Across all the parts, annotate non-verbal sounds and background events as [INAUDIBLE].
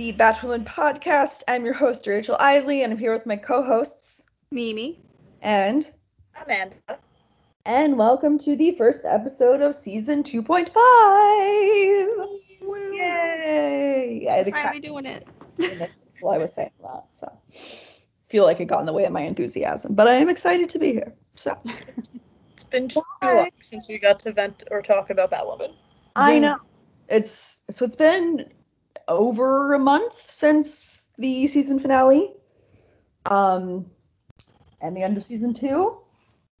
another episode of the Batwoman podcast. I'm your host, Rachel Idley, and I'm here with my co-hosts, Mimi. and Amanda. and welcome to the first episode of season 2.5. Yay! I had to Finally doing it. while I was saying that, so feel like it got in the way of my enthusiasm, but I am excited to be here. So It's been too Bye. long since we got to vent or talk about Batwoman. I know it's so it's been over a month since the season finale, um, and the end of season two.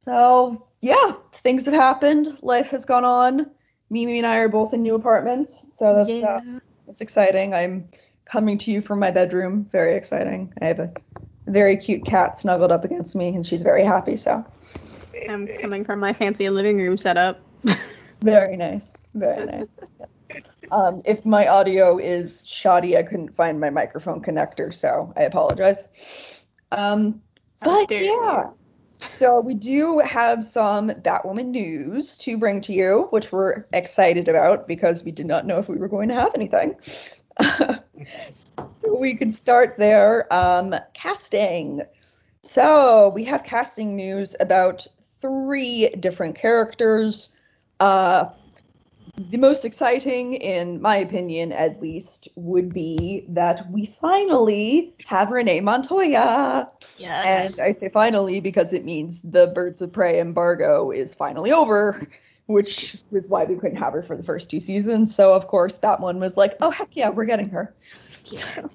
So yeah, things have happened. Life has gone on. Mimi and I are both in new apartments, so that's uh, yeah. that's exciting. I'm coming to you from my bedroom. Very exciting. I have a very cute cat snuggled up against me, and she's very happy. So I'm coming from my fancy living room setup. [LAUGHS] Very nice. Very nice. [LAUGHS] Um, if my audio is shoddy, I couldn't find my microphone connector, so I apologize. Um, but yeah. So we do have some Batwoman news to bring to you, which we're excited about because we did not know if we were going to have anything. [LAUGHS] so we can start there. Um, casting. So we have casting news about three different characters. Uh, the most exciting, in my opinion at least, would be that we finally have Renee Montoya. Yes. And I say finally because it means the Birds of Prey embargo is finally over, which was why we couldn't have her for the first two seasons. So, of course, that one was like, oh, heck yeah, we're getting her. Yeah.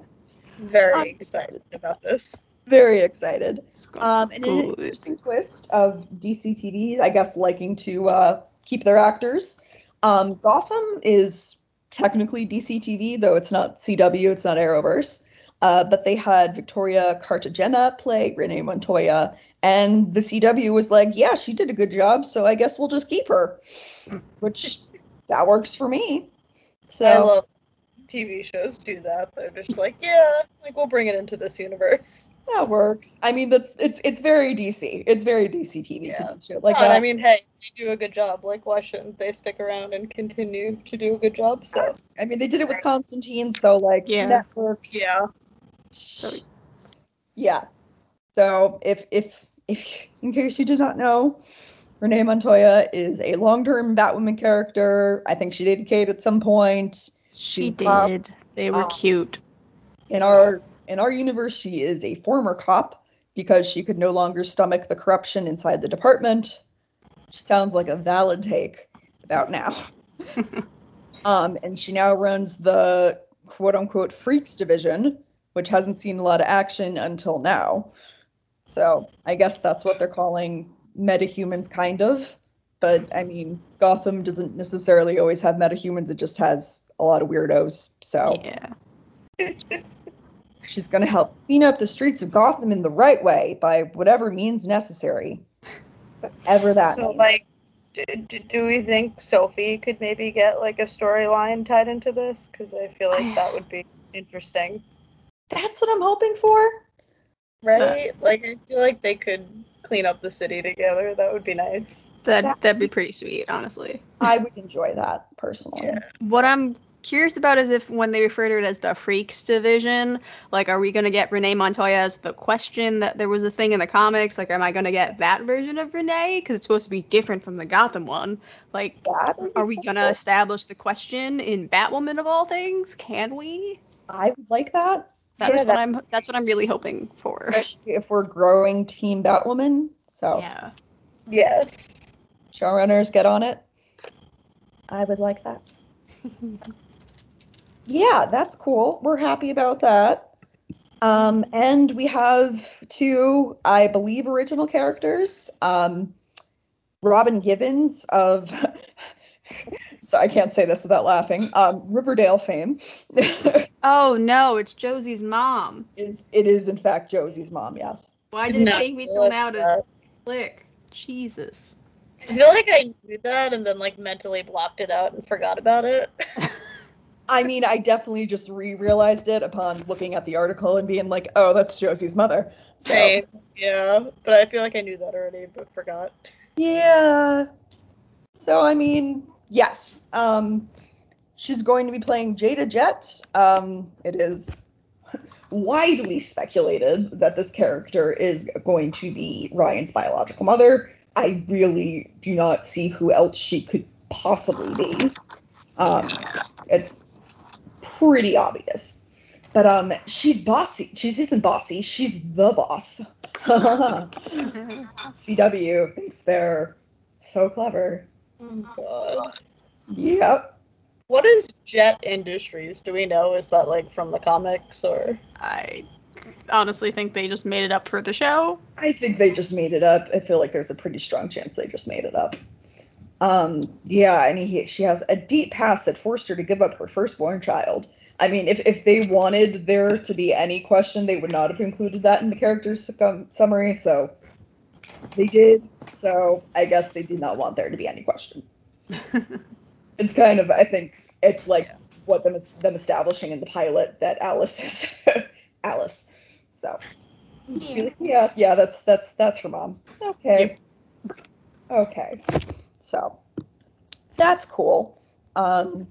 Very I'm excited about this. Very excited. Um, be and an interesting twist of DC TV, I guess, liking to uh, keep their actors. Um, Gotham is technically DC TV, though it's not CW, it's not Arrowverse. Uh, but they had Victoria Cartagena play Renee Montoya, and the CW was like, yeah, she did a good job, so I guess we'll just keep her, which [LAUGHS] that works for me. So I love TV shows do that. They're just like, yeah, like we'll bring it into this universe. That works. I mean, that's it's it's very DC. It's very DC TV Yeah. to do like Fine, that. I mean, hey, they do a good job. Like, why shouldn't they stick around and continue to do a good job? So, I mean, they did it with Constantine, so like Yeah. that works. yeah. Yeah. So if if if in case you did not know, Renee Montoya is a long-term Batwoman character. I think she dated Kate at some point. She She's pop- did. They were um, cute. In our in our universe, she is a former cop because she could no longer stomach the corruption inside the department. Which sounds like a valid take about now. [LAUGHS] Um, and she now runs the quote unquote freaks division, which hasn't seen a lot of action until now. So I guess that's what they're calling metahumans, kind of. But I mean, Gotham doesn't necessarily always have metahumans, it just has a lot of weirdos. So Yeah. [LAUGHS] she's going to help clean up the streets of Gotham in the right way by whatever means necessary. Whatever that So, means. like, do, do, do we think Sophie could maybe get like a storyline tied into this? Because I feel like that would be interesting, that's what I'm hoping for. right? like, I feel like they could clean up the city together. That would be nice. That That- that'd be pretty sweet, honestly. I would enjoy that personally. Yeah. What I'm curious about is if when they refer to it as the Freaks division, like are we gonna get Renee Montoya as the question that there was a thing in the comics? Like, am I gonna get that version of Renee? Because it's supposed to be different from the Gotham one. Like, are we gonna establish the question in Batwoman of all things? Can we? I would like that. That's Yeah, what that- I'm. That's what I'm really hoping for. especially if we're growing Team Batwoman. So Yeah. Yes. showrunners get on it. I would like that. [LAUGHS] Yeah, that's cool. We're happy about that. Um, and we have two, I believe, original characters. Um, Robin Givens of, [LAUGHS] so I can't say this without laughing. Um, Riverdale fame. [LAUGHS] Oh no, it's Josie's mom. it's, it is in fact Josie's mom. Yes. Why did it Not take me till now to click? Jesus. I feel like I knew that and then like mentally blocked it out and forgot about it. [LAUGHS] I mean, I definitely just re-realized it upon looking at the article and being like, "Oh, that's Josie's mother." So, Same. Yeah, but I feel like I knew that already, but forgot. yeah. So I mean, yes. Um, she's going to be playing Jada Jet. Um, it is widely speculated that this character is going to be Ryan's biological mother. I really do not see who else she could possibly be. Um, it's pretty obvious. But um, she's bossy. She's isn't bossy. She's the boss. [LAUGHS] [LAUGHS] CW thinks they're so clever. Oh god. Yep. What is Jet Industries? Do we know? Is that like from the comics or? I honestly think they just made it up for the show. I think they just made it up. I feel like there's a pretty strong chance they just made it up. Um, yeah, and he, she has a deep past that forced her to give up her firstborn child. I mean, if, if they wanted there to be any question, they would not have included that in the character's sum- summary. So they did. So I guess they did not want there to be any question. [LAUGHS] It's kind of, I think, it's like what them them establishing in the pilot that Alice is [LAUGHS] Alice. So be like, yeah, yeah, that's that's that's her mom. Okay. Okay. So that's cool. Um,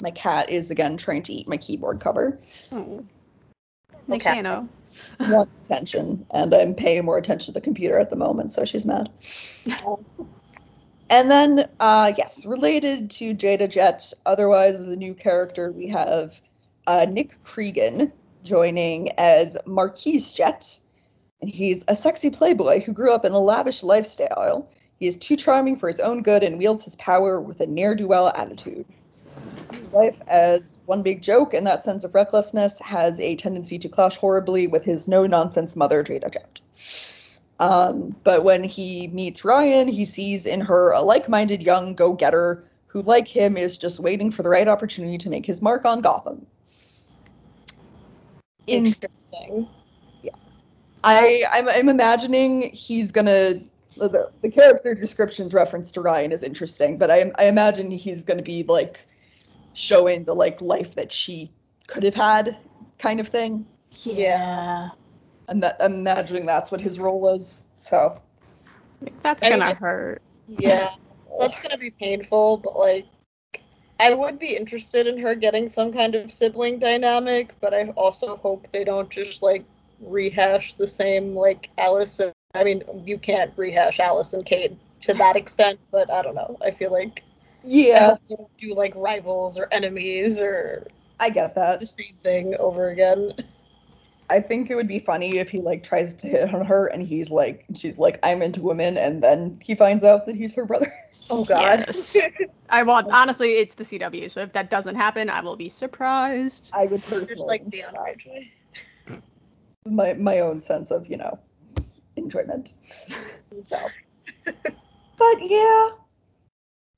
my cat is again trying to eat my keyboard cover. Oh. Mechano. [LAUGHS] Wants attention, and I'm paying more attention to the computer at the moment, so she's mad. [LAUGHS] And then, uh, yes, related to Jada Jet, otherwise as a new character, we have uh, Nick Creegan joining as Marquis Jet. And he's a sexy playboy who grew up in a lavish lifestyle. He is too charming for his own good and wields his power with a ne'er do well attitude. His life as one big joke, and that sense of recklessness has a tendency to clash horribly with his no nonsense mother, Jada Jet. Um, but when he meets Ryan, he sees in her a like minded young go getter who, like him, is just waiting for the right opportunity to make his mark on Gotham. In, Interesting. I, I'm, I'm imagining he's gonna. The, the character description's reference to Ryan is interesting, but I, I imagine he's gonna be like showing the like life that she could have had, kind of thing. Yeah. I'm, that, I'm imagining that's what his role is. So That's gonna it- hurt. Yeah. That's gonna be painful, but like, I would be interested in her getting some kind of sibling dynamic, but I also hope they don't just like rehash the same like Alice. And, I mean, you can't rehash Alice and Kate to that extent, but I don't know. I feel like yeah, they don't do like rivals or enemies or I get that. the same thing over again. I think it would be funny if he like tries to hit on her and he's like, she's like, I'm into women, and then he finds out that he's her brother. Oh God. Yes. I want honestly, it's the CW, so if that doesn't happen, I will be surprised. I would personally like enjoy Dion that. Ridgway. my my own sense of you know enjoyment. So, [LAUGHS] but yeah,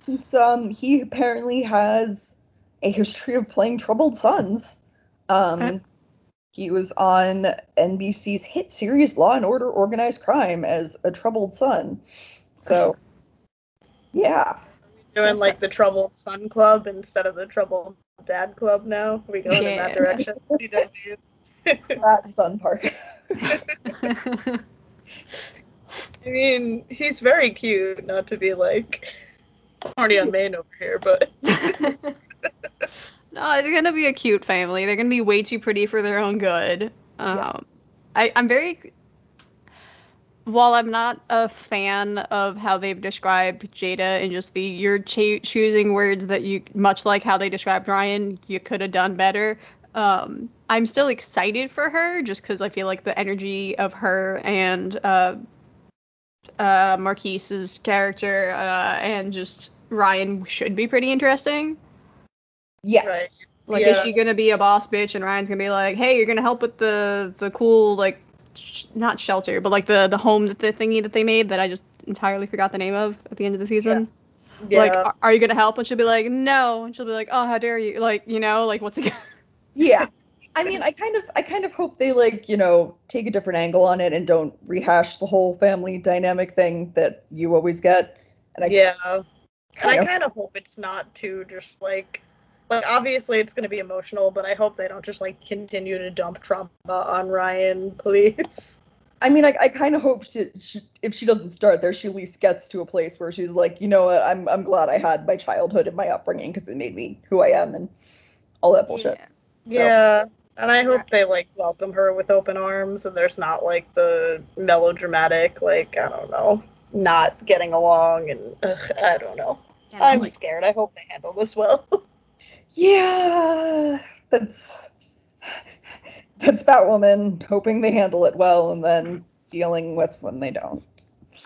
it's um he apparently has a history of playing troubled sons. Um, Okay. he was on NBC's hit series Law and Order: Organized Crime as a troubled son. So, yeah, Doing like the Troubled Son Club instead of the Troubled Dad Club now. We going in that direction. CW. that son part. [LAUGHS] [LAUGHS] I mean, he's very cute, not to be like horny on main over here, but [LAUGHS] no, they're gonna be a cute family. They're gonna be way too pretty for their own good. Um, Yeah. I, I'm very. While I'm not a fan of how they've described Jada and just the you're cha- choosing words that you much like how they described Ryan, you could have done better. Um, I'm still excited for her just because I feel like the energy of her and uh, uh, Marquis's character uh, and just Ryan should be pretty interesting. yes. right. Like, Yeah. is she gonna be a boss bitch and Ryan's gonna be like, hey, you're gonna help with the the cool like, sh- not shelter, but like the the home that the thingy that they made that I just entirely forgot the name of at the end of the season. Yeah. Like, are, are you gonna help? And she'll be like, no. And she'll be like, oh, how dare you? Like, you know, like what's it? [LAUGHS] Yeah. I mean, I kind of, I kind of hope they like, you know, take a different angle on it and don't rehash the whole family dynamic thing that you always get. And I, yeah. And I kind of- hope it's not too just like like obviously it's gonna be emotional, but I hope they don't just like continue to dump trauma on Ryan, please. I mean, I, I kind of hope she, she, if she doesn't start there, she at least gets to a place where she's like, you know what, I'm I'm glad I had my childhood and my upbringing because it made me who I am and all that bullshit. Yeah. Yeah. And I hope they like welcome her with open arms and there's not like the melodramatic, like, I don't know, not getting along and ugh, I don't know. Yeah, I'm like, scared. I hope they handle this well. [LAUGHS] Yeah, that's that's Batwoman hoping they handle it well and then dealing with when they don't.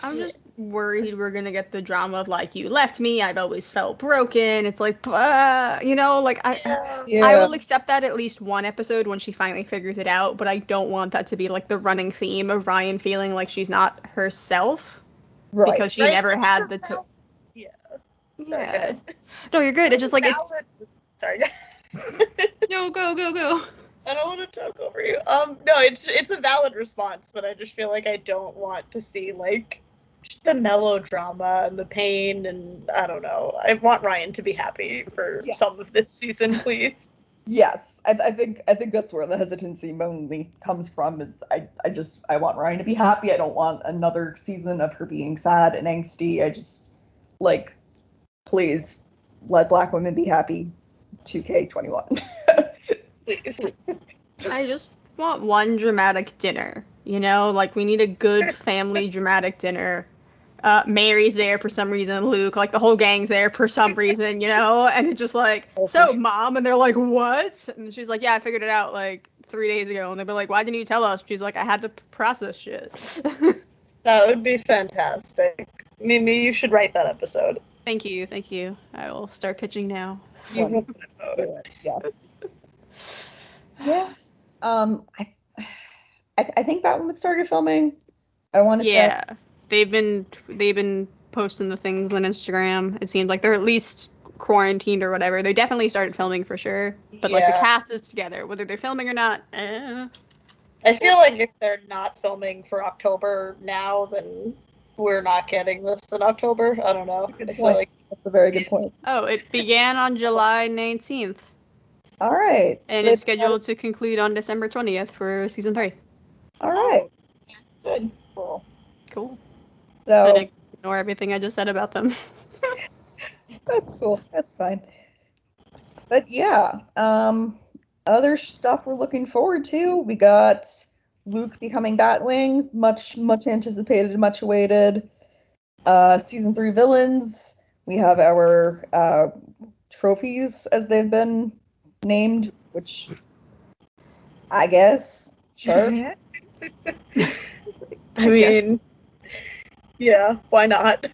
I'm just worried we're gonna get the drama of like you left me. I've always felt broken. It's like, uh, you know, like I. Yeah. I will accept that at least one episode when she finally figures it out, but I don't want that to be like the running theme of Ryan feeling like she's not herself right. because she Right? never had the. To- yeah. Sorry, yeah. No, you're good. It's just like it's. Sorry. No, go, go, go. I don't want to talk over you. Um, no, it's it's a valid response, but I just feel like I don't want to see like just the melodrama and the pain, and I don't know. I want Ryan to be happy for Yeah. some of this season, please. Yes, I, I think I think that's where the hesitancy mainly comes from. Is I I just I want Ryan to be happy. I don't want another season of her being sad and angsty. I just like please let black women be happy. 2K21. Please. [LAUGHS] I just want one dramatic dinner. You know, like we need a good family dramatic dinner. Uh, Mary's there for some reason, Luke, like the whole gang's there for some [LAUGHS] reason, you know, and it's just like, Oh, so mom, and they're like, what? And she's like, yeah, I figured it out like three days ago, and they'll be like, why didn't you tell us? She's like, I had to process shit. [LAUGHS] That would be fantastic. Mimi, you should write that episode. thank you, thank you. I will start pitching now. You One. will put it out. yes. [SIGHS] Yeah. Um. I, I I think Batwoman started filming. I want to say. Yeah, they've been they've been posting the things on Instagram. It seems like they're at least quarantined or whatever. They definitely started filming for sure, but like the cast is together, whether they're filming or not. Eh. I feel like if they're not filming for October now, then we're not getting this in October. I don't know. I feel like That's a very good point. Oh, it began on July 19th, All right. and So it's scheduled to conclude on December 20th for season three. All right. good. Cool. Cool. So And ignore everything I just said about them. [LAUGHS] That's cool. That's fine. But yeah, um, other stuff we're looking forward to. We got Luke becoming Batwing, much much anticipated, much awaited. Uh, season three villains. We have our uh, trophies as they've been named, which I guess sure. [LAUGHS] I mean, yeah, why not?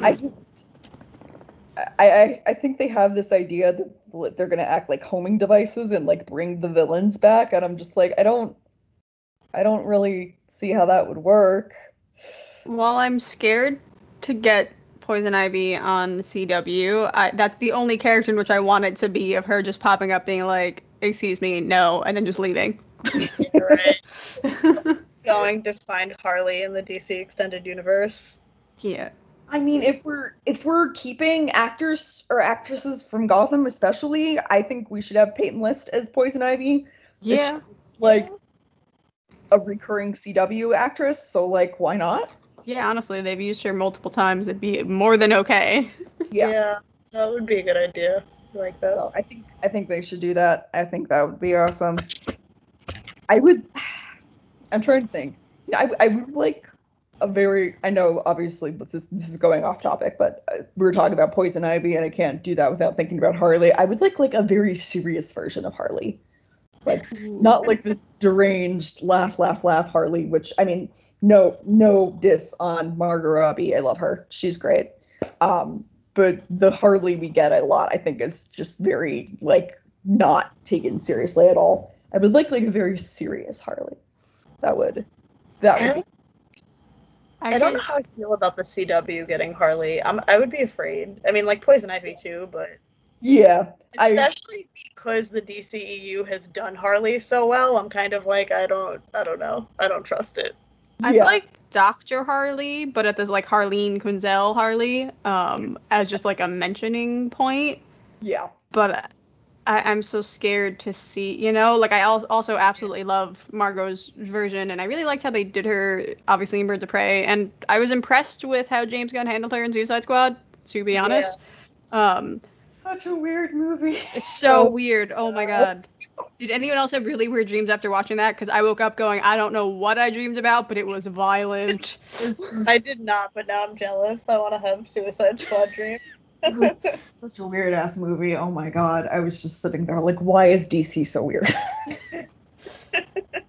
I just, I, I, I think they have this idea that they're gonna act like homing devices and like bring the villains back, and I'm just like, I don't, I don't really see how that would work. While I'm scared to get Poison Ivy on the CW, I, that's the only character in which I want it to be of her just popping up being like, excuse me, no, and then just leaving. You're [LAUGHS] right. [LAUGHS] Going to find Harley in the DC extended universe. yeah. I mean, if we're if we're keeping actors or actresses from Gotham, especially, I think we should have Peyton List as Poison Ivy. Yeah. It's like a recurring CW actress, so like, why not? Yeah, honestly, they've used her multiple times. It'd be more than okay. Yeah. that would be a good idea. I like that. So I think I think they should do that. I think that would be awesome. I would. I'm trying to think. I, I would like a very. I know obviously this is this is going off topic, but uh, we were talking about Poison Ivy, and I can't do that without thinking about Harley. I would like like a very serious version of Harley, like not like the deranged laugh laugh laugh Harley. Which I mean, no no diss on Margot Robbie. I love her. She's great. Um, but the Harley we get a lot, I think, is just very like not taken seriously at all. I would like like a very serious Harley. That would that would be I don't know how I feel about the CW getting Harley. I'm, I would be afraid. I mean, like Poison Ivy too, but yeah. I especially because the DCEU has done Harley so well. I'm kind of like, I don't, I don't know, I don't trust it. I'd yeah. like Dr. Harley, but at this like Harleen Quinzel Harley, um, as just like a mentioning point. yeah. But uh, I, I'm so scared to see, you know, like I al- also absolutely love Margot's version, and I really liked how they did her, obviously in Birds of Prey, and I was impressed with how James Gunn handled her in Suicide Squad, to be honest. Um, Such a weird movie. [LAUGHS] so weird. Oh my god. Did anyone else have really weird dreams after watching that? Because I woke up going, I don't know what I dreamed about, but it was violent. [LAUGHS] I did not, but now I'm jealous. I want to have Suicide Squad dream. It was [LAUGHS] such a weird ass movie. Oh my god. I was just sitting there like, why is DC so weird? [LAUGHS]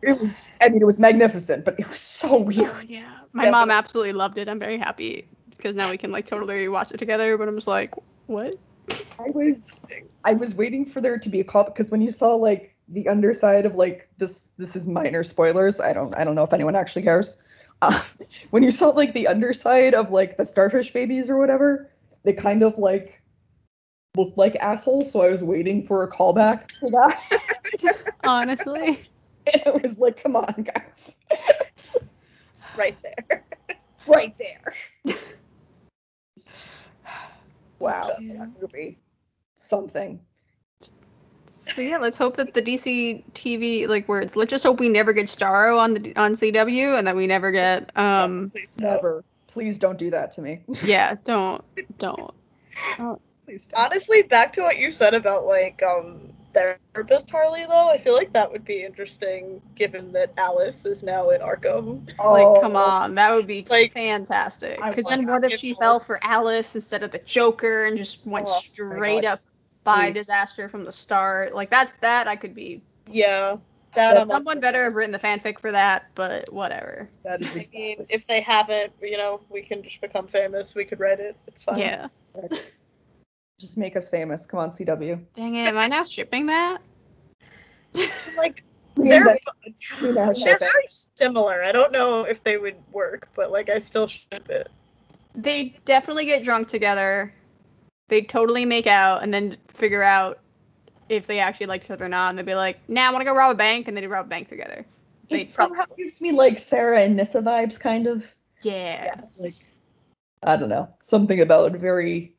it was I mean it was magnificent, but it was so weird. Oh, yeah. My mom absolutely loved it. I'm very happy because now we can like totally watch it together. But I'm just like, what? I was I was waiting for there to be a call because when you saw like the underside of like this this is minor spoilers. I don't I don't know if anyone actually cares. Uh, [LAUGHS] when you saw like the underside of like the starfish babies or whatever, they kind of like looked like assholes. So I was waiting for a callback for that. [LAUGHS] Honestly. and it was like, come on, guys, [LAUGHS] right there. right there. Just- wow, Yeah. that movie, something. So yeah, let's hope that the DC TV like where it's, let's just hope we never get Starro on the on CW and that we never get um Please. Never. Please don't do that to me. yeah [LAUGHS] don't don't Please don't. Honestly, back to what you said about like um therapist Harley though, I feel like that would be interesting given that Alice is now in Arkham. like come on that would be Like, fantastic because then what if she Alice. fell for Alice instead of the Joker and just went Oh, straight up by disaster from the start like that's that I could be Yeah. That I'm someone okay better have written the fanfic for that but whatever That is I mean, if they haven't, you know, we can just become famous. We could write it. It's fine. yeah correct. Just make us famous. Come on, CW. dang it am I now shipping that [LAUGHS] Like they're invent- we now they're very similar. I don't know if they would work, but like I still ship it. they definitely get drunk together. They totally make out and then figure out if they actually like each other or not. And they'd be like, "Nah, I want to go rob a bank," and they'd rob a bank together. They It somehow gives me like Sara and Nyssa vibes, kind of. Yeah. Yes. Like, I don't know, something about a very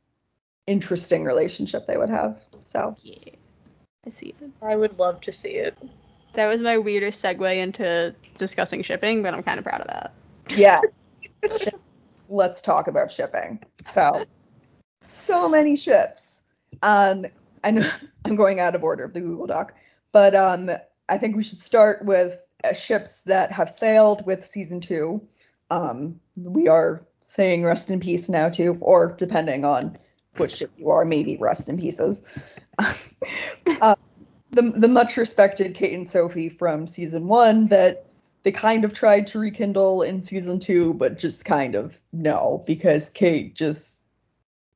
interesting relationship they would have. So Yeah. I see it. I would love to see it. That was my weirdest segue into discussing shipping, but I'm kind of proud of that. yes, [LAUGHS] let's talk about shipping. So, so many ships. Um, I know [LAUGHS] I'm going out of order of the Google Doc, but um, I think we should start with uh, ships that have sailed with season two. Um, we are saying rest in peace now too, or depending on which ship you are, maybe rest in pieces. uh, [LAUGHS] the the much respected Kate and Sophie from season one that they kind of tried to rekindle in season two, but just kind of no, because Kate just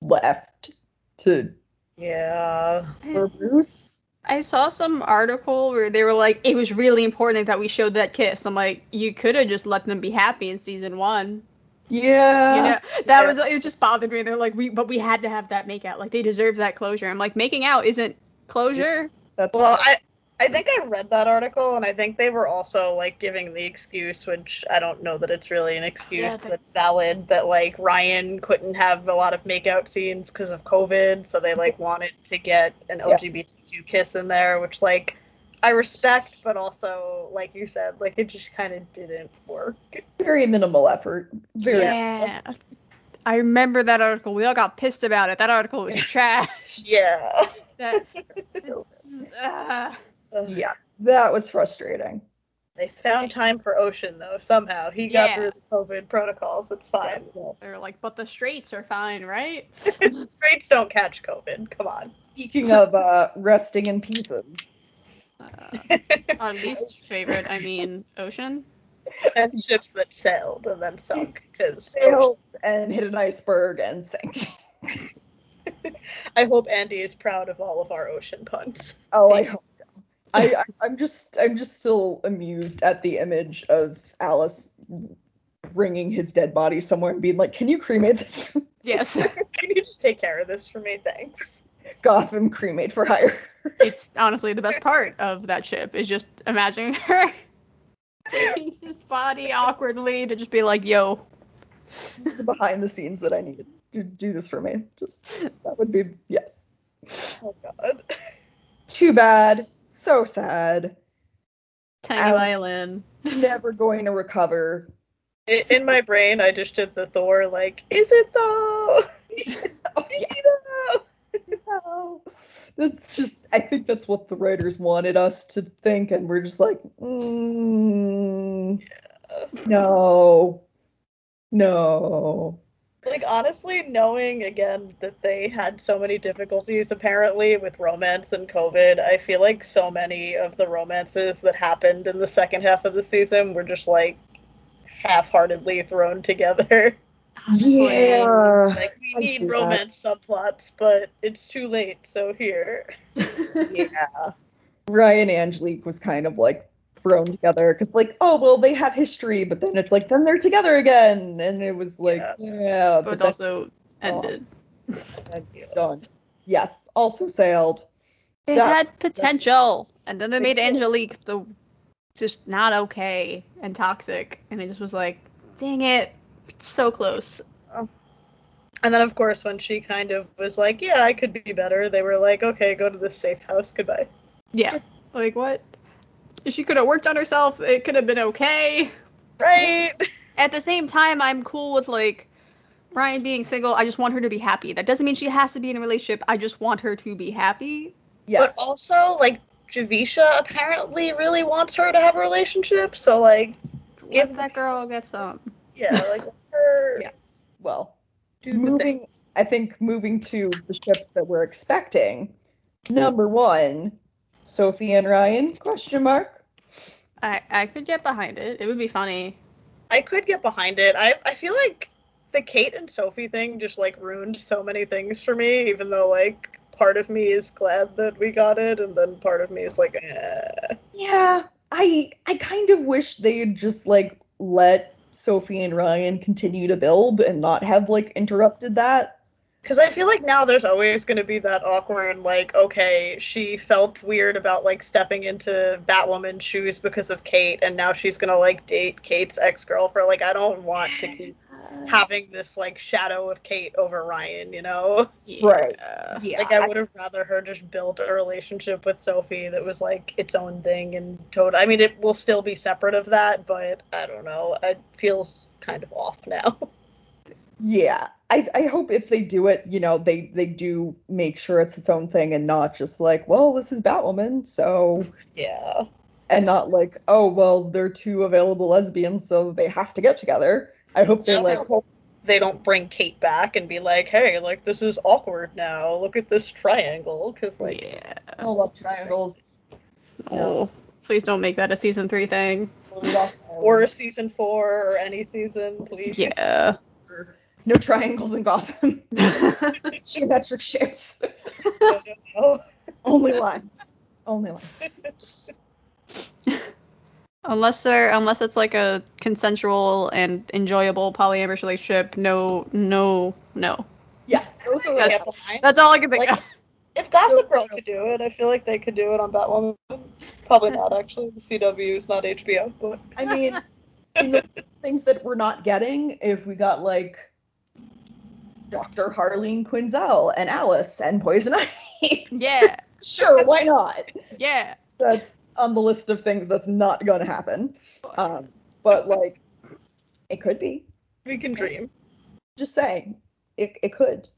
left to Yeah. for Bruce. I saw some article where they were like, it was really important that we showed that kiss. I'm like, you could have just let them be happy in season one. Yeah. You know, that yeah. was it. Just bothered me. They're like, we, but we had to have that make out. Like they deserve that closure. I'm like, making out isn't closure. That's Well, I I think I read that article, and I think they were also like giving the excuse, which I don't know that it's really an excuse Yeah, but- that's valid, that like Ryan couldn't have a lot of makeout scenes because of COVID, so they like wanted to get an Yeah. LGBTQ kiss in there, which like I respect, but also like you said, like it just kind of didn't work. very minimal effort. Very Yeah. I remember that article. We all got pissed about it. That article was [LAUGHS] trash. Yeah. That, it's, uh, Ugh. yeah. That was frustrating. They found time for Ocean though somehow. He got Yeah. through the COVID protocols. It's fine. They're like, but the straights are fine, right? [LAUGHS] straights don't catch COVID. Come on. Speaking of uh, resting in pieces, Uh, our [LAUGHS] least favorite, I mean, Ocean. and ships that sailed and then sunk because sailed and hit an iceberg and sank. [LAUGHS] I hope Andy is proud of all of our ocean puns. Oh, I hope so. I, I I'm just I'm just still amused at the image of Alice bringing his dead body somewhere and being like, "Can you cremate this? [LAUGHS] Yes. [LAUGHS] Can you just take care of this for me? Thanks. Gotham cremate for hire." [LAUGHS] it's honestly the best part of that ship is just imagining her taking his body awkwardly to just be like, yo, the behind the scenes that I needed to do this for me. Just that would be yes. Oh god. Too bad. So sad. Tiny Ouch. violin. [LAUGHS] Never going to recover. I- In my brain, I just did the Thor like, is it though? [LAUGHS] Oh, yeah. No. [LAUGHS] That's just, I think that's what the writers wanted us to think, and we're just like, mm, no, no. Like honestly, knowing again that they had so many difficulties apparently with romance and COVID, I feel like so many of the romances that happened in the second half of the season were just like half-heartedly thrown together. [LAUGHS] Yeah. Like we I need that. romance subplots, but it's too late, so here. [LAUGHS] yeah. Ryan Angelique was kind of like thrown together because like, oh well, they have history, but then it's like then they're together again, and it was like, Yeah. yeah, but but also ended. [LAUGHS] done. Yes, also sailed. It That- had potential, and then they made. Angelique the just not okay and toxic, and it just was like, dang it, it's so close. Oh. And then of course when she kind of was like, Yeah, I could be better, they were like, Okay, go to this safe house, goodbye. Yeah, like what? If she could have worked on herself, it could have been okay. Right? [LAUGHS] At the same time, I'm cool with like Ryan being single. I just want her to be happy. That doesn't mean she has to be in a relationship. I just want her to be happy. Yes. But also, like, Javicia apparently really wants her to have a relationship, so like Give Give- that girl get some. yeah, like [LAUGHS] her yes. Well, do moving I think moving to the ships that we're expecting. Number one, Sophie and Ryan? Question mark. I I could get behind it. It would be funny. I could get behind it. I I feel like the Kate and Sophie thing just like ruined so many things for me, even though like part of me is glad that we got it, and then part of me is like, eh. Yeah, I I kind of wish they'd just like let Sophie and Ryan continue to build and not have like interrupted that. Because I feel like now there's always going to be that awkward, like, okay, she felt weird about, like, stepping into Batwoman's shoes because of Kate, and now she's going to, like, date Kate's ex girlfriend. Like, I don't want to keep having this, like, shadow of Kate over Ryan, you know? Right. Yeah. Yeah. Like, I would have rather her just build a relationship with Sophie that was, like, its own thing and total. I mean, it will still be separate of that, but I don't know. It feels kind of off now. [LAUGHS] Yeah, I, I hope if they do it, you know, they they do make sure it's its own thing and not just like, well, this is Batwoman, so yeah. and not like, oh, well, they're two available lesbians, so they have to get together. I hope they I like, hope they don't bring Kate back and be like, hey, like this is awkward now. Look at this triangle, because like, yeah. oh, love triangles. Oh, please don't make that a season three thing. or a season four or any season, please. Yeah. No triangles in Gotham. [LAUGHS] Geometric shapes. No, no, no. Only lines. Only lines. unless they're unless it's like a consensual and enjoyable polyamorous relationship, no, no, no. Yes, those are Get like. That's all I can think Like, of. If Gossip Girl could do it, I feel like they could do it on Batwoman. Probably not, actually. The CW is not HBO, but I mean, [LAUGHS] in the things that we're not getting, if we got like Dr. Harleen Quinzel and Alice and Poison Ivy, Yeah, [LAUGHS] sure, why not? yeah. That's on the list of things that's not going to happen. Um, but like, it could be. we can dream. Just saying, it, it could.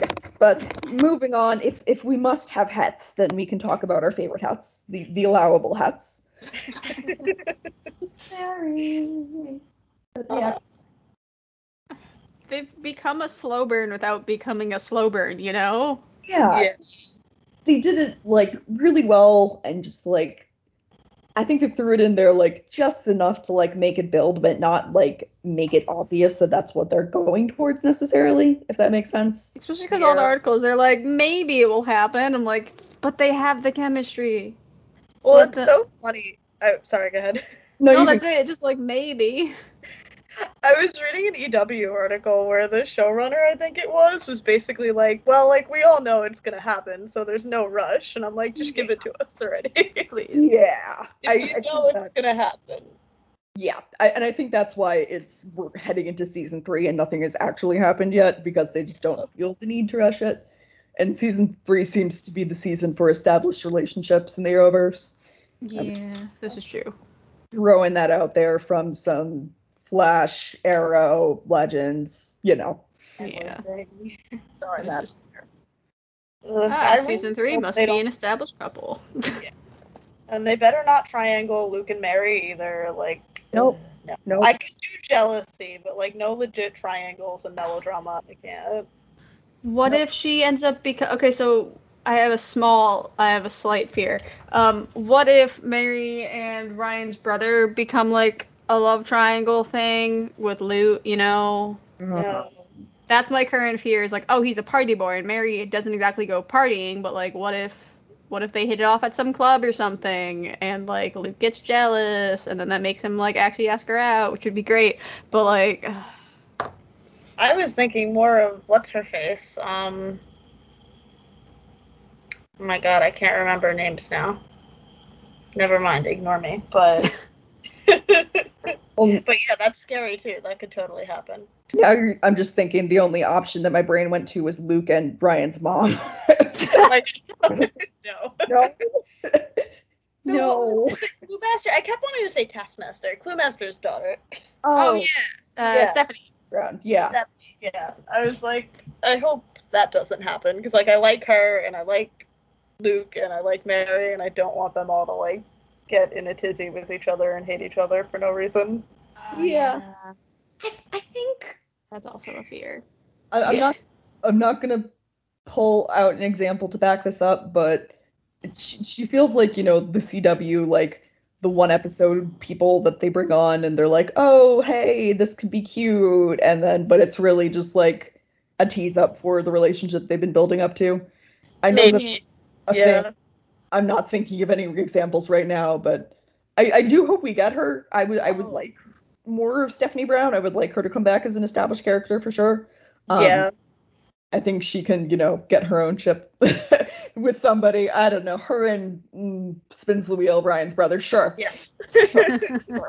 Yes, but moving on, if if we must have hats, then we can talk about our favorite hats, the the allowable hats. [LAUGHS] Sorry. But yeah, They've become a slow burn without becoming a slow burn, you know? yeah, yeah. they did it like really well and just like I think they threw it in there like just enough to like make it build, but not like make it obvious that that's what they're going towards necessarily, if that makes sense. Especially because all the articles, they're like, maybe it will happen. I'm like, but they have the chemistry. Well, What it's the- so funny. Oh, sorry, go ahead. No, No, you that's can, it. Just like maybe. [LAUGHS] I was reading an EW article where the showrunner, I think it was, was basically like, well, like we all know it's gonna happen, so there's no rush. And I'm like, just give it to us already. [LAUGHS] Please. yeah. I, If I you think know it's gonna happen. Yeah, I, and I think that's why it's we're heading into season three and nothing has actually happened yet because they just don't feel the need to rush it. and season three seems to be the season for established relationships in the Arrowverse. Yeah, this is true. Throwing that out there from some Flash, Arrow, Legends, you know. Yeah. Everything. Throwing This Ugh, Ah, season three must be an established couple. [LAUGHS] And they better not triangle Luke and Mary either. Like, Nope. ugh, no. Nope. I could do jealousy, but like no legit triangles and melodrama. I can't. What Nope. if she ends up because okay, so I have a small, I have a slight fear. Um, what if Mary and Ryan's brother become like a love triangle thing with Luke? You know, Uh-huh. That's my current fear. Is like, oh, he's a party boy, and Mary doesn't exactly go partying, but like, what if, what if they hit it off at some club or something, and like Luke gets jealous, and then that makes him like actually ask her out, which would be great. But like, I was thinking more of what's her face. Um. Oh my god, I can't remember names now. Never mind, ignore me. But. [LAUGHS] [LAUGHS] Well, but yeah, that's scary too. That could totally happen. Yeah, I'm just thinking the only option that my brain went to was Luke and Brian's mom. [LAUGHS] Oh my [LAUGHS] no. no. No. [LAUGHS] No. Cluemaster. I kept wanting to say Taskmaster. Clue Master's daughter. oh, yeah, uh, Yeah. Stephanie. Brown. Yeah. That- Yeah. I was like, I hope that doesn't happen because like I like her and I like Luke and I like Mary and I don't want them all to like get in a tizzy with each other and hate each other for no reason. Oh, yeah. I, I think That's also a fear. I, I'm not. I'm not gonna pull out an example to back this up, but she, she feels like you know the CW like the one episode people that they bring on and they're like, oh hey, this could be cute, and then but it's really just like a tease up for the relationship they've been building up to. I know that Maybe. a Yeah. thing. I'm not thinking of any examples right now, but I, I do hope we get her. I would I would Oh. like more of Stephanie Brown. I would like her to come back as an established character for sure. Um, yeah. I think she can, you know, get her own ship [LAUGHS] with somebody. I don't know. Her and mm, spins the wheel, Brian's brother. Sure. Yeah. [LAUGHS]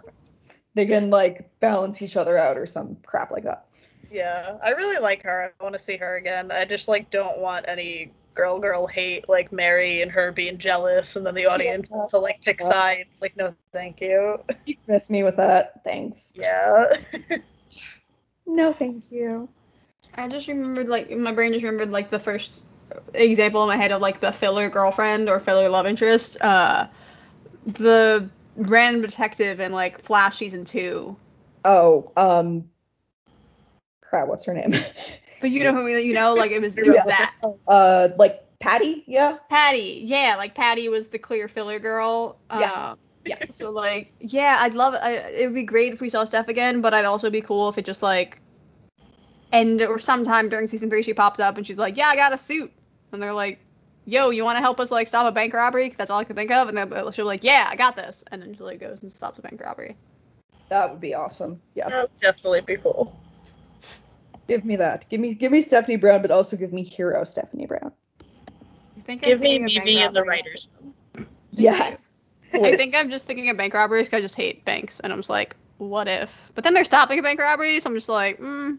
They can like balance each other out or some crap like that. Yeah. I really like her. I want to see her again. I just like don't want any girl girl hate like Mary and her being jealous and then the audience Yeah. to like pick Yeah. sides. Like no, thank you. You miss me with that. Thanks. Yeah. [LAUGHS] No, thank you. I just remembered, like, my brain just remembered, like, the first example in my head of, like, the filler girlfriend or filler love interest. Uh, the random detective in, like, Flash season two. Oh, um, crap. What's her name? [LAUGHS] But you know who you know, like, it was, it was [LAUGHS] Yeah. that. uh, like Patty. Yeah. Patty, yeah, like Patty was the clear filler girl. Yes. Um, Yes. So like, yeah, I'd love I, it. Would be great if we saw Steph again, but I'd also be cool if it just like, and or sometime during season three she pops up and she's like, yeah, I got a suit, and they're like, yo, you want to help us like stop a bank robbery? That's all I could think of, and then she'll be like, yeah, I got this, and then she like goes and stops a bank robbery. That would be awesome. Yeah. that would definitely be cool. Give me that. Give me give me Stephanie Brown, but also give me hero Stephanie Brown. I think I'm Give me thinking of bank Mimi and the writers. Yes. I think I'm just thinking of bank robberies because I just hate banks, and I'm just like, what if? But then they're stopping a bank robbery, so I'm just like, mm,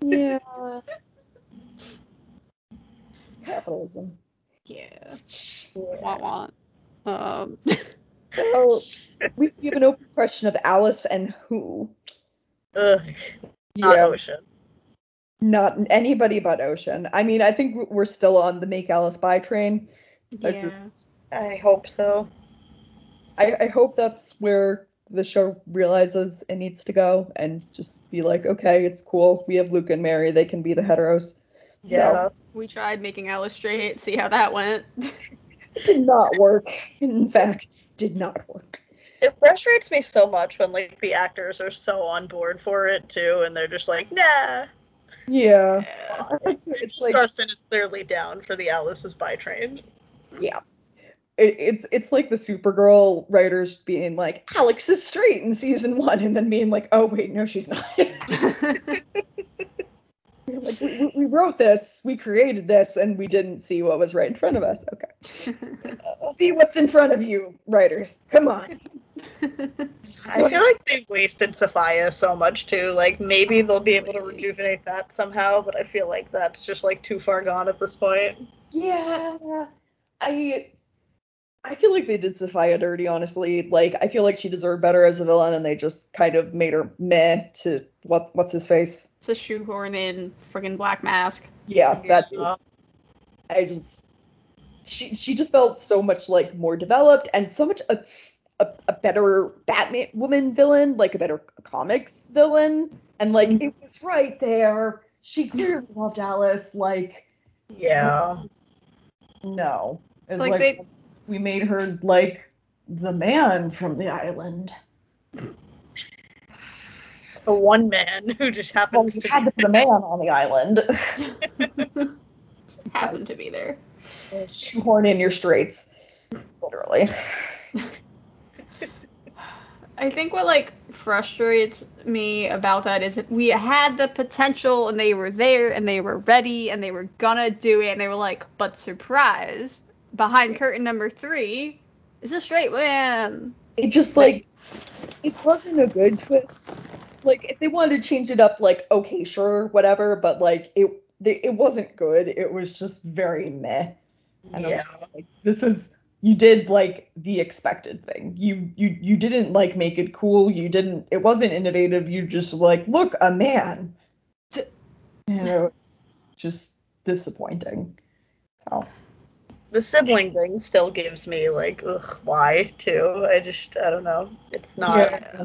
yeah. [LAUGHS] Capitalism. yeah, want want. Um, So we [LAUGHS] we have an open question of Alice and who. Ugh. Not Ocean. Not anybody but Ocean. I mean, I think we're still on the make Alice bi train. I yeah. just I hope so. I, I hope that's where the show realizes it needs to go and just be like, okay, it's cool. We have Luke and Mary. They can be the heteros. Yeah. So We tried making Alice straight, see how that went. it did not work. In fact, did not work. It frustrates me so much when like the actors are so on board for it too, and they're just like, nah. Yeah. Yeah. It's, it's like is clearly down for the Alice's bi train. yeah. It, it's it's like the Supergirl writers being like Alex is straight in season one, and then being like, oh wait, no, she's not. [LAUGHS] like we- we wrote this, we created this, and we didn't see what was right in front of us. Okay, [LAUGHS] see what's in front of you, writers. Come on. I feel like they've wasted Sophia so much too. Like maybe they'll be able to rejuvenate that somehow, but I feel like that's just like too far gone at this point. Yeah, I I feel like they did Sophia dirty, honestly. Like I feel like she deserved better as a villain, and they just kind of made her meh to what what's his face. It's a shoehorn in friggin' Black Mask. Yeah, that dude. I just she she just felt so much like more developed and so much a a, a better Batman woman villain, like a better comics villain. And like mm-hmm. it was right there. She clearly mm-hmm. loved Alice. Like Yeah. no, it's Like, like, they- we made her like the man from the island. The one man who just Well, happens we to had to put a man on the island. [LAUGHS] [LAUGHS] Just happened to be there. Shoehorn in your straights, literally. [LAUGHS] I think what like frustrates me about that is that we had the potential and they were there and they were ready and they were gonna do it and they were like, but surprise, behind curtain number three is a straight man. it just like it wasn't a good twist. Like if they wanted to change it up, like okay, sure, whatever, but like it they, it wasn't good. It was just very meh. And I Yeah. was like, this is you did like the expected thing. You you you didn't like make it cool. You didn't. It wasn't innovative. You just like look a man. And it was just disappointing. So The sibling thing still gives me like ugh why too. I just I don't know. It's not Yeah.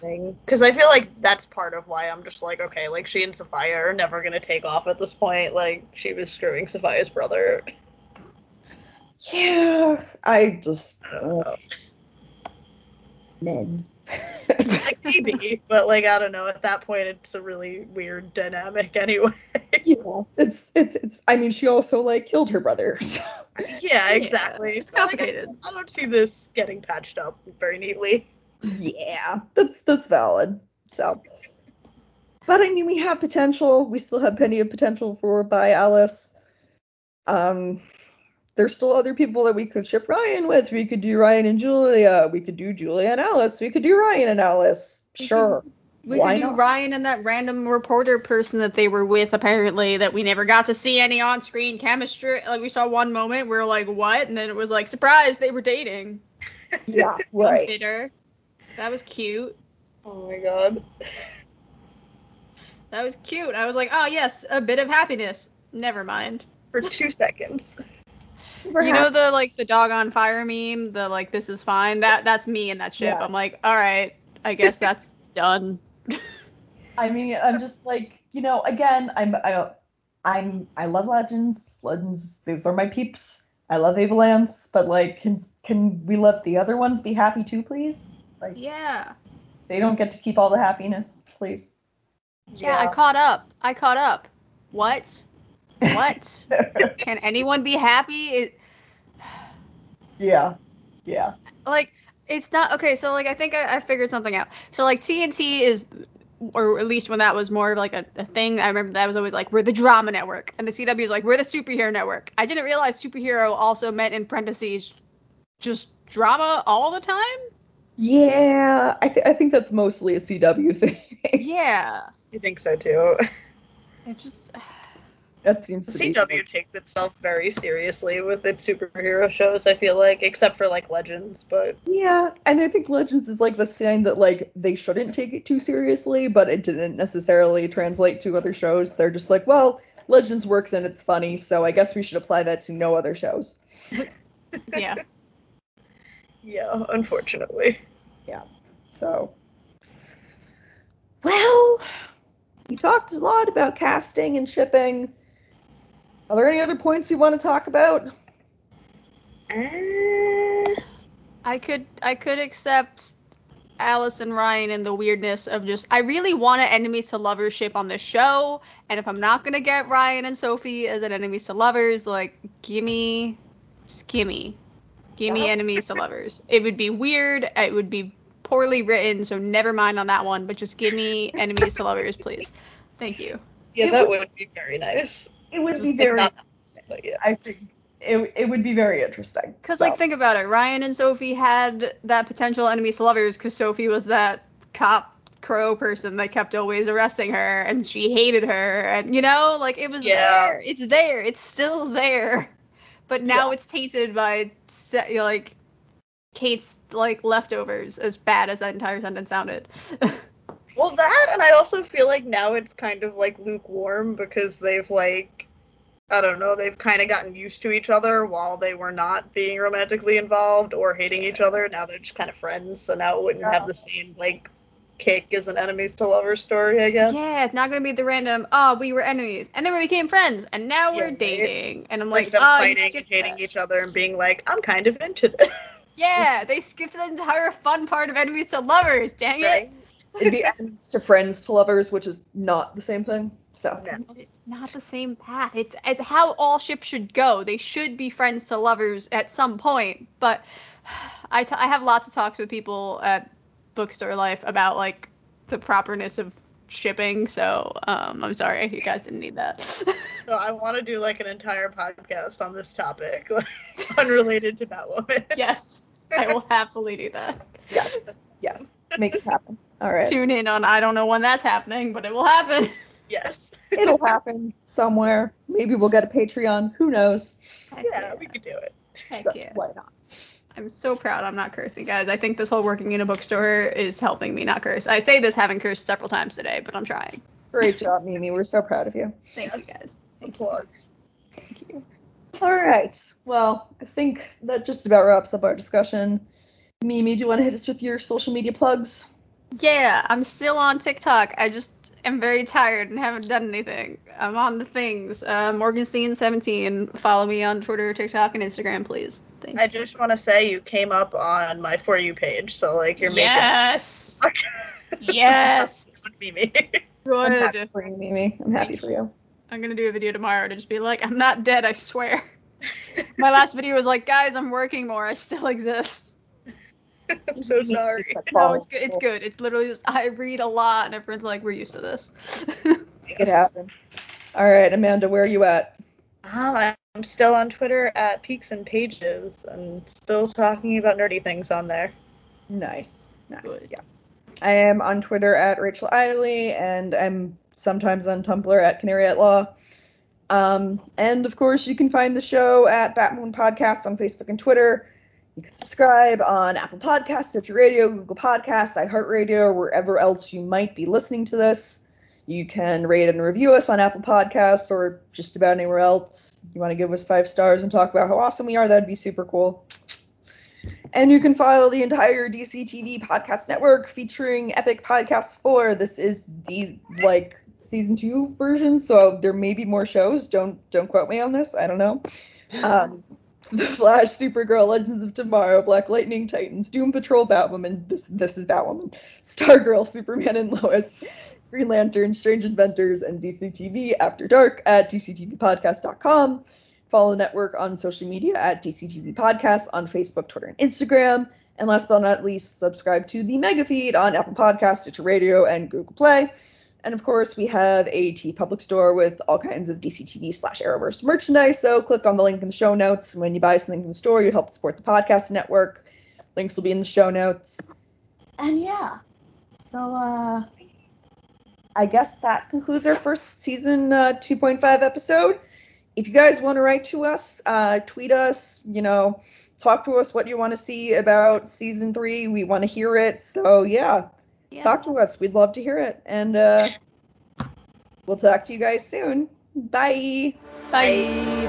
thing because I feel like that's part of why I'm just like okay, like she and Sophia are never gonna take off at this point. Like she was screwing Sophia's brother. Yeah, I just I don't know. men. Maybe, but like I don't know. At that point, it's a really weird dynamic anyway. yeah, it's it's it's. I mean, she also like killed her brother. [LAUGHS] So. yeah, exactly. it's So, like, I, complicated. I don't see this getting patched up very neatly. Yeah, that's that's valid. So, but I mean, we have potential. We still have plenty of potential for bi Alice. Um, there's still other people that we could ship Ryan with. We could do Ryan and Julia. We could do Julia and Alice. We could do Ryan and Alice. Sure. We Why could do not? Ryan and that random reporter person that they were with apparently that we never got to see any on-screen chemistry. Like we saw one moment, we were like, what? And then it was like, surprise, they were dating. [LAUGHS] Yeah, [LAUGHS] right. bitter. That was cute. Oh my god. That was cute. I was like, oh yes, a bit of happiness. Never mind. [LAUGHS] For two seconds. You know the like the dog on fire meme, the like this is fine. That that's me in that ship. I'm like, all right, I guess that's [LAUGHS] done. I mean, I'm just like, you know, again, I'm, I, I'm, I love Legends. Legends, these are my peeps. I love Avalance, but like, can, can we let the other ones be happy too, please? Like, Yeah. they don't get to keep all the happiness, please. Yeah, I caught up. I caught up. What? What? [LAUGHS] Can anyone be happy? It, yeah, yeah, like it's not okay. So like I think I, I figured something out. So like TNT is, or at least when that was more of like a, a thing, I remember that was always like we're the drama network, and the CW is like we're the superhero network. I didn't realize superhero also meant in parentheses just drama all the time. yeah. I, th- I think that's mostly a CW thing. Yeah. [LAUGHS] I think so too. It just that seems to be. CW takes itself very seriously with its superhero shows, I feel like, except for like Legends, but Yeah, and I think Legends is like the sign that like they shouldn't take it too seriously, but it didn't necessarily translate to other shows. They're just like, well, Legends works and it's funny, so I guess we should apply that to no other shows. [LAUGHS] yeah. yeah, unfortunately. Yeah. So, well, we talked a lot about casting and shipping. Are there any other points you want to talk about? Uh, I could I could accept Alice and Ryan and the weirdness of just I really want an enemies to lovers ship on the show, and if I'm not gonna get Ryan and Sophie as an enemies to lovers, like gimme, just gimme, gimme Yeah. enemies to lovers. It would be weird. It would be poorly written, so never mind on that one. But just give me [LAUGHS] enemies to lovers, please. Thank you. yeah, It that would- would be very nice. It would be very not- yeah. I think it, it would be very interesting. Because So, like think about it, Ryan and Sophie had that potential enemies to lovers because Sophie was that cop crow person that kept always arresting her and she hated her and you know like it was Yeah. there it's there it's still there but now Yeah. it's tainted by se- you know, like Kate's like leftovers as bad as that entire sentence sounded [LAUGHS] Well, that, and I also feel like now it's kind of like lukewarm because they've like, I don't know, they've kind of gotten used to each other while they were not being romantically involved or hating each other. Now they're just kind of friends, so now it wouldn't have the same like kick as an enemies to lovers story, I guess. yeah it's not gonna be the random oh we were enemies and then we became friends and now Yeah, we're right. dating and I'm Like like, them oh you fighting and hating that." each other and being like, I'm kind of into this. [LAUGHS] yeah they skipped the entire fun part of enemies to lovers dang it [LAUGHS] it'd be enemies to friends to lovers, which is not the same thing. So No. It's not the same path. It's it's how all ships should go. They should be friends to lovers at some point. But [SIGHS] I, t- I have lots of talks with people at Bookstore Life about like the properness of shipping. So um, I'm sorry you guys didn't need that. [LAUGHS] So I want to do like an entire podcast on this topic, like [LAUGHS] unrelated to Batwoman. [LAUGHS] yes, I will happily do that. yes, yes, make it happen. All right, Tune in on I don't know when that's happening, but it will happen. Yes. it'll happen somewhere. Maybe we'll get a Patreon. Who knows? Heck Yeah, we could do it. Heck But yeah. Why not? I'm so proud I'm not cursing, guys. I think this whole working in a bookstore is helping me not curse. I say this having cursed several times today, but I'm trying. Great job, Mimi. We're so proud of you. [LAUGHS] Thank you, guys. Thank you. Applause. Thank you. All right. Well, I think that just about wraps up our discussion. Mimi, do you want to hit us with your social media plugs? Yeah, I'm still on TikTok. I just am very tired and haven't done anything. I'm on the things. Uh, Morganstein17. Follow me on Twitter, TikTok, and Instagram, please. Thanks. I just want to say you came up on my For You page, so like you're yes. making. Yes. [LAUGHS] [LAUGHS] Don't be me. I'm happy for you, Mimi. I'm happy for you. I'm gonna do a video tomorrow to just be like, I'm not dead, I swear. [LAUGHS] My last video was like, guys, I'm working more. I still exist. I'm so sorry. No, it's good. It's good. It's literally just I read a lot, and everyone's like, we're used to this. Make it happen. All right, Amanda, where are you at? Um, I'm still on Twitter at Peaks and Pages and still talking about nerdy things on there. Nice. Nice. Good. Yes. I am on Twitter at Rachel Idley, and I'm sometimes on Tumblr at Canary at Law. Um, and of course, you can find the show at Batmoon Podcast on Facebook and Twitter. You can subscribe on Apple Podcasts, Stitcher Radio, Google Podcasts, iHeartRadio, or wherever else you might be listening to this. You can rate and review us on Apple Podcasts or just about anywhere else. You want to give us five stars and talk about how awesome we are, that'd be super cool. And you can follow the entire DC TV podcast network featuring epic podcasts for this is the like season two version, so there may be more shows. Don't don't quote me on this. I don't know. [LAUGHS] Um, [LAUGHS] the Flash, Supergirl, Legends of Tomorrow, Black Lightning, Titans, Doom Patrol, Batwoman. This this is Batwoman. [LAUGHS] Stargirl, Superman and Lois, Green Lantern, Strange Adventures, and DC TV After Dark at DCTVPodcast.com. Follow the network on social media at DCTV Podcast on Facebook, Twitter, and Instagram. And last but not least, subscribe to the Mega Feed on Apple Podcasts, Stitcher Radio, and Google Play. And of course, we have a TeePublic store with all kinds of DCTV slash Arrowverse merchandise. So click on the link in the show notes. When you buy something from the store, you help support the podcast network. Links will be in the show notes. And yeah, so uh, I guess that concludes our first season uh, 2.5 episode. If you guys want to write to us, uh, tweet us, you know, talk to us what you want to see about season three. We want to hear it. So yeah, Yeah. talk to us. We'd love to hear it. And uh, we'll talk to you guys soon. Bye. Bye.